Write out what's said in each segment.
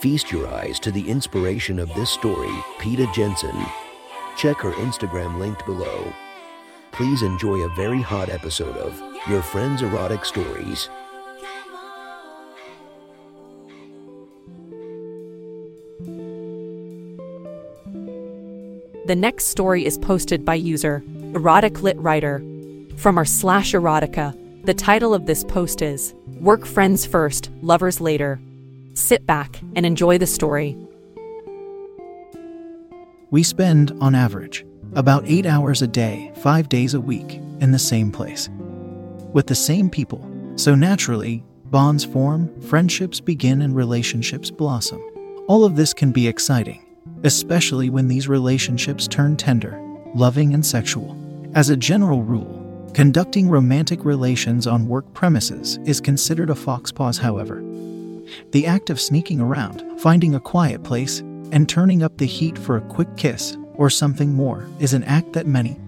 Feast your eyes to the inspiration of this story, Peta Jensen. Check her Instagram linked below. Please enjoy a very hot episode of Your Friend's Erotic Stories. The next story is posted by user Erotic Lit Writer from our slash erotica. The title of this post is Work Friends First, Lovers Later. Sit back and enjoy the story. We spend, on average, about eight hours a day, five days a week, in the same place. With the same people, so naturally, bonds form, friendships begin, and relationships blossom. All of this can be exciting, especially when these relationships turn tender, loving, and sexual. As a general rule, conducting romantic relations on work premises is considered a fox faux pas, however. The act of sneaking around, finding a quiet place, and turning up the heat for a quick kiss or something more is an act that many,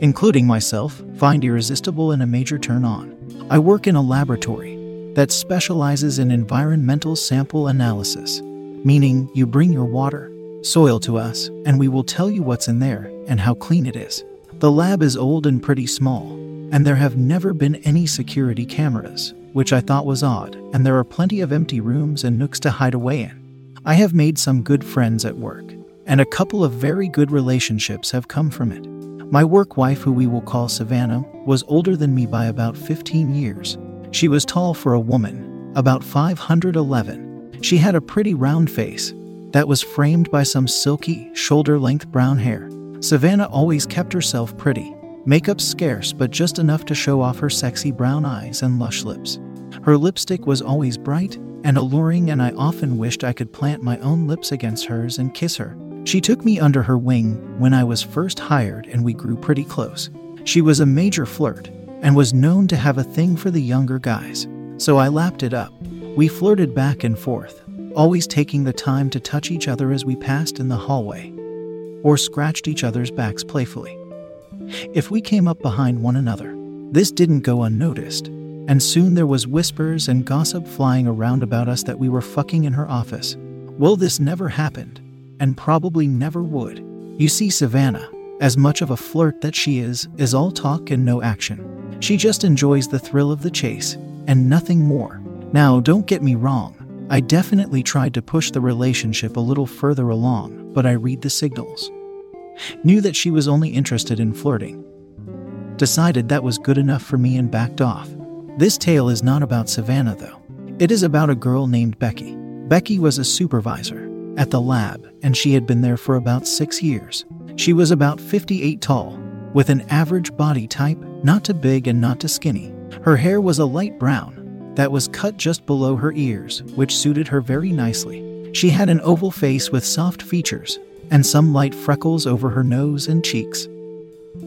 including myself, find irresistible and a major turn on. I work in a laboratory that specializes in environmental sample analysis, meaning you bring your water, soil to us, and we will tell you what's in there and how clean it is. The lab is old and pretty small, and there have never been any security cameras, which I thought was odd, and there are plenty of empty rooms and nooks to hide away in. I have made some good friends at work, and a couple of very good relationships have come from it. My work wife, who we will call Savannah, was older than me by about 15 years. She was tall for a woman, about 511. She had a pretty round face that was framed by some silky, shoulder length brown hair. Savannah always kept herself pretty, makeup scarce but just enough to show off her sexy brown eyes and lush lips. Her lipstick was always bright and alluring, and I often wished I could plant my own lips against hers and kiss her. She took me under her wing when I was first hired, and we grew pretty close. She was a major flirt and was known to have a thing for the younger guys, so I lapped it up. We flirted back and forth, always taking the time to touch each other as we passed in the hallway, or scratched each other's backs playfully. If we came up behind one another, this didn't go unnoticed, and soon there was whispers and gossip flying around about us that we were fucking in her office. Well, this never happened, and probably never would. You see, Savannah, as much of a flirt that she is, is all talk and no action. She just enjoys the thrill of the chase, and nothing more. Now, don't get me wrong, I definitely tried to push the relationship a little further along, but I read the signals. Knew that she was only interested in flirting. Decided that was good enough for me and backed off. This tale is not about Savannah, though. It is about a girl named Becky. Becky was a supervisor at the lab, and she had been there for about six years. She was about 58 tall, with an average body type, not too big and not too skinny. Her hair was a light brown that was cut just below her ears, which suited her very nicely. She had an oval face with soft features and some light freckles over her nose and cheeks.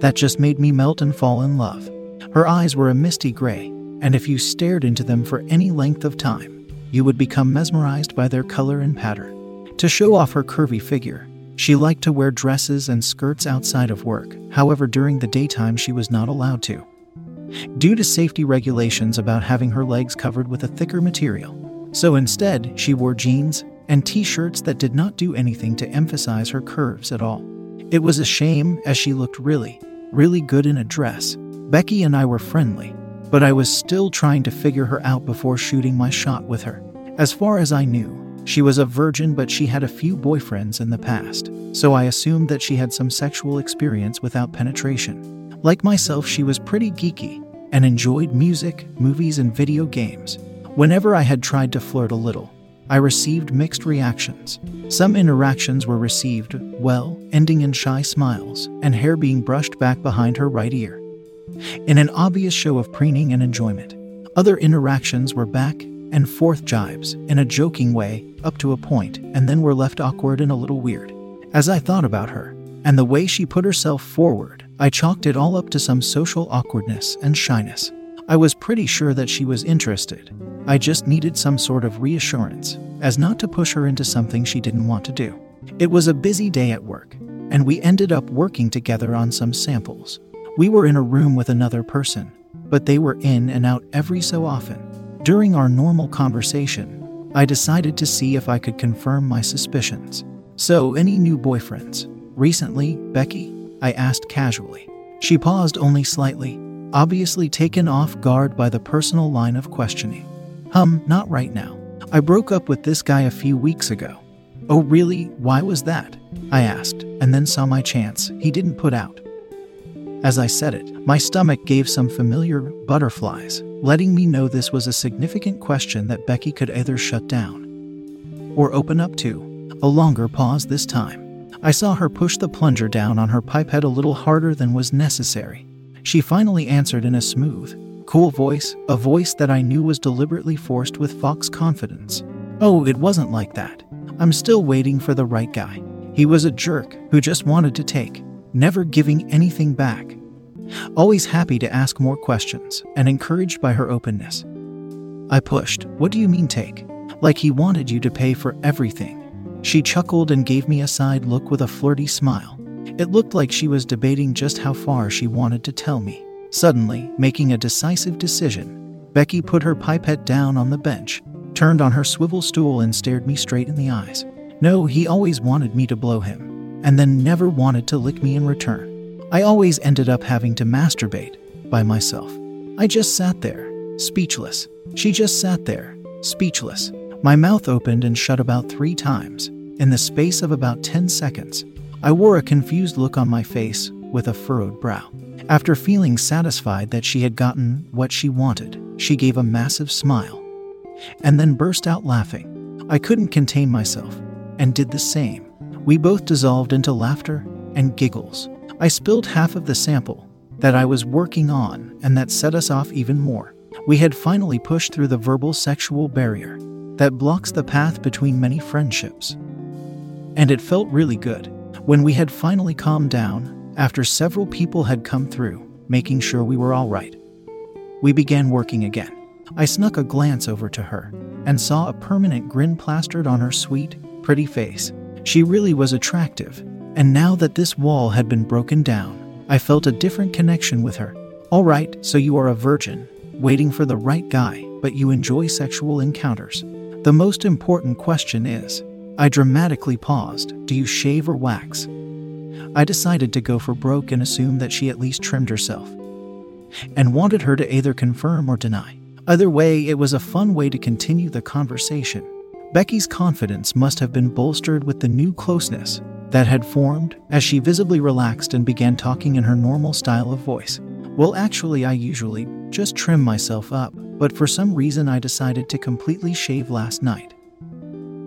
That just made me melt and fall in love. Her eyes were a misty gray, and if you stared into them for any length of time, you would become mesmerized by their color and pattern. To show off her curvy figure, she liked to wear dresses and skirts outside of work, however, during the daytime, she was not allowed to. Due to safety regulations about having her legs covered with a thicker material. So instead, she wore jeans and t shirts that did not do anything to emphasize her curves at all. It was a shame, as she looked really, really good in a dress. Becky and I were friendly, but I was still trying to figure her out before shooting my shot with her. As far as I knew, she was a virgin, but she had a few boyfriends in the past, so I assumed that she had some sexual experience without penetration. Like myself, she was pretty geeky and enjoyed music, movies, and video games. Whenever I had tried to flirt a little, I received mixed reactions. Some interactions were received well, ending in shy smiles and hair being brushed back behind her right ear in an obvious show of preening and enjoyment. Other interactions were back and forth jibes in a joking way up to a point, and then were left awkward and a little weird. As I thought about her, and the way she put herself forward, I chalked it all up to some social awkwardness and shyness. I was pretty sure that she was interested. I just needed some sort of reassurance, as not to push her into something she didn't want to do. It was a busy day at work, and we ended up working together on some samples. We were in a room with another person, but they were in and out every so often. During our normal conversation, I decided to see if I could confirm my suspicions. So, any new boyfriends? Recently, Becky? I asked casually. She paused only slightly, obviously taken off guard by the personal line of questioning. Hum, not right now. I broke up with this guy a few weeks ago. Oh, really? Why was that? I asked, and then saw my chance. He didn't put out. As I said it, my stomach gave some familiar butterflies, letting me know this was a significant question that Becky could either shut down or open up to. A longer pause this time. I saw her push the plunger down on her pipette a little harder than was necessary. She finally answered in a smooth, cool voice, a voice that I knew was deliberately forced with faux confidence. Oh, it wasn't like that. I'm still waiting for the right guy. He was a jerk who just wanted to take, never giving anything back. Always happy to ask more questions and encouraged by her openness. I pushed, What do you mean take? Like he wanted you to pay for everything. She chuckled and gave me a side look with a flirty smile. It looked like she was debating just how far she wanted to tell me. Suddenly, making a decisive decision, Becky put her pipette down on the bench, turned on her swivel stool, and stared me straight in the eyes. No, he always wanted me to blow him, and then never wanted to lick me in return. I always ended up having to masturbate by myself. I just sat there, speechless. She just sat there, speechless. My mouth opened and shut about three times, in the space of about 10 seconds. I wore a confused look on my face with a furrowed brow. After feeling satisfied that she had gotten what she wanted, she gave a massive smile and then burst out laughing. I couldn't contain myself and did the same. We both dissolved into laughter and giggles. I spilled half of the sample that I was working on, and that set us off even more. We had finally pushed through the verbal sexual barrier that blocks the path between many friendships. And it felt really good. When we had finally calmed down, after several people had come through, making sure we were all right, we began working again. I snuck a glance over to her and saw a permanent grin plastered on her sweet, pretty face. She really was attractive, and now that this wall had been broken down, I felt a different connection with her. All right, so you are a virgin, waiting for the right guy, but you enjoy sexual encounters. The most important question is I dramatically paused do you shave or wax? I decided to go for broke and assume that she at least trimmed herself, and wanted her to either confirm or deny. Either way, it was a fun way to continue the conversation. Becky's confidence must have been bolstered with the new closeness that had formed as she visibly relaxed and began talking in her normal style of voice. Well, actually, I usually just trim myself up, but for some reason I decided to completely shave last night.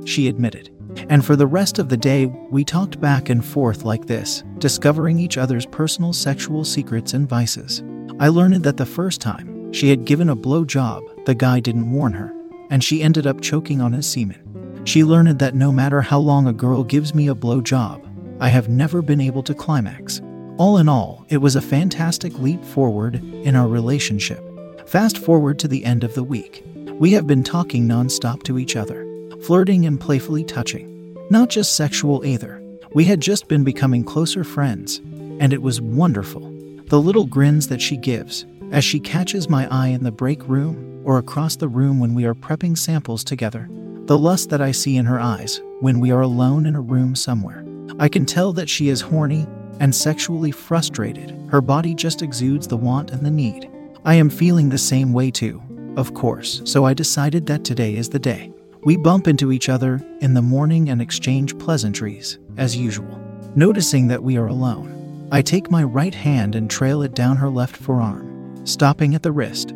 She admitted. And for the rest of the day, we talked back and forth like this, discovering each other's personal sexual secrets and vices. I learned that the first time she had given a blow job, the guy didn't warn her, and she ended up choking on his semen. She learned that no matter how long a girl gives me a blow job, I have never been able to climax. All in all, it was a fantastic leap forward in our relationship. Fast forward to the end of the week. We have been talking nonstop to each other, flirting and playfully touching. Not just sexual either. We had just been becoming closer friends, and it was wonderful. The little grins that she gives as she catches my eye in the break room or across the room when we are prepping samples together. The lust that I see in her eyes when we are alone in a room somewhere. I can tell that she is horny and sexually frustrated, her body just exudes the want and the need. I am feeling the same way too, of course, so I decided that today is the day. We bump into each other in the morning and exchange pleasantries, as usual. Noticing that we are alone, I take my right hand and trail it down her left forearm, stopping at the wrist,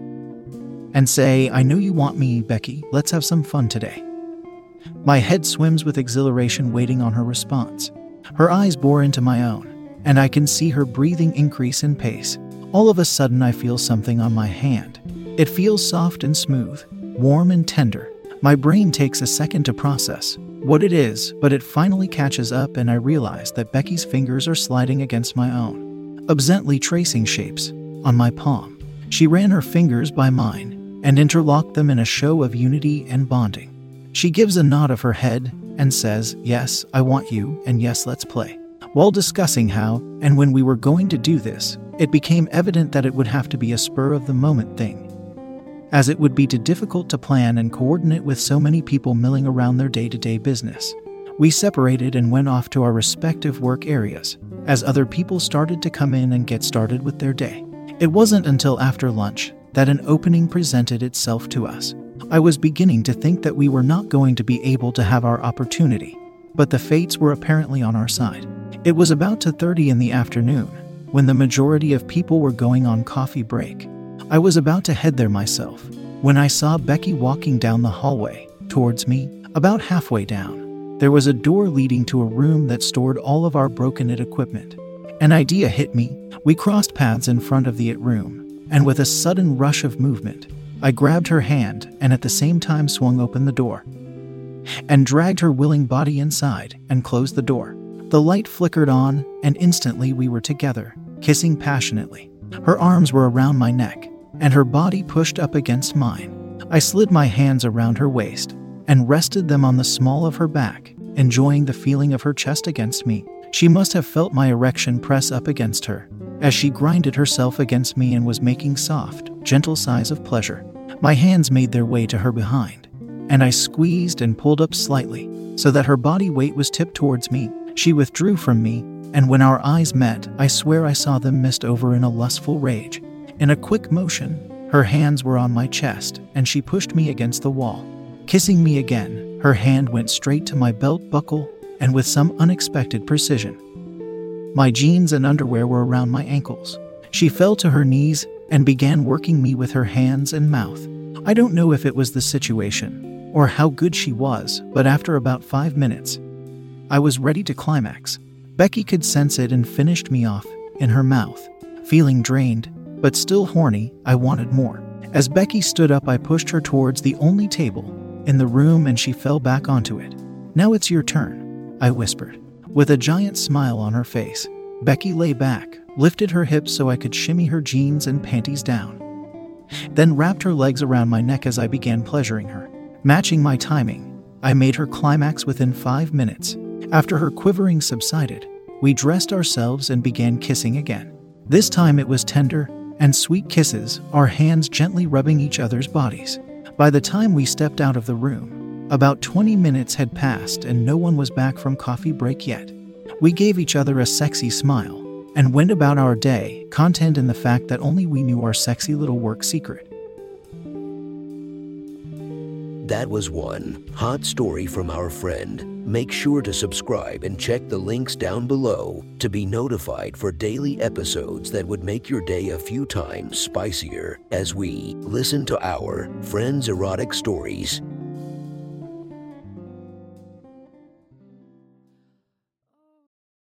and say, I know you want me, Becky, let's have some fun today. My head swims with exhilaration, waiting on her response. Her eyes bore into my own, and I can see her breathing increase in pace. All of a sudden, I feel something on my hand. It feels soft and smooth, warm and tender. My brain takes a second to process what it is, but it finally catches up and I realize that Becky's fingers are sliding against my own, absently tracing shapes on my palm. She ran her fingers by mine and interlocked them in a show of unity and bonding. She gives a nod of her head and says, Yes, I want you, and yes, let's play. While discussing how and when we were going to do this, it became evident that it would have to be a spur of the moment thing, as it would be too difficult to plan and coordinate with so many people milling around their day to day business. We separated and went off to our respective work areas as other people started to come in and get started with their day. It wasn't until after lunch that an opening presented itself to us. I was beginning to think that we were not going to be able to have our opportunity, but the fates were apparently on our side. It was about 2:30 in the afternoon when the majority of people were going on coffee break. I was about to head there myself when I saw Becky walking down the hallway towards me. About halfway down, there was a door leading to a room that stored all of our broken it equipment. An idea hit me. We crossed paths in front of the IT room, and with a sudden rush of movement, I grabbed her hand and at the same time swung open the door and dragged her willing body inside and closed the door. The light flickered on, and instantly we were together, kissing passionately. Her arms were around my neck, and her body pushed up against mine. I slid my hands around her waist and rested them on the small of her back, enjoying the feeling of her chest against me. She must have felt my erection press up against her as she grinded herself against me and was making soft, gentle sighs of pleasure. My hands made their way to her behind, and I squeezed and pulled up slightly so that her body weight was tipped towards me. She withdrew from me, and when our eyes met, I swear I saw them mist over in a lustful rage. In a quick motion, her hands were on my chest, and she pushed me against the wall. Kissing me again, her hand went straight to my belt buckle and with some unexpected precision. My jeans and underwear were around my ankles. She fell to her knees and began working me with her hands and mouth. I don't know if it was the situation or how good she was, but after about five minutes, I was ready to climax. Becky could sense it and finished me off in her mouth. Feeling drained, but still horny, I wanted more. As Becky stood up, I pushed her towards the only table in the room and she fell back onto it. Now it's your turn, I whispered. With a giant smile on her face, Becky lay back, lifted her hips so I could shimmy her jeans and panties down, then wrapped her legs around my neck as I began pleasuring her. Matching my timing, I made her climax within five minutes. After her quivering subsided, we dressed ourselves and began kissing again. This time it was tender and sweet kisses, our hands gently rubbing each other's bodies. By the time we stepped out of the room, about 20 minutes had passed and no one was back from coffee break yet. We gave each other a sexy smile and went about our day, content in the fact that only we knew our sexy little work secret. That was one hot story from our friend. Make sure to subscribe and check the links down below to be notified for daily episodes that would make your day a few times spicier as we listen to our friends' erotic stories.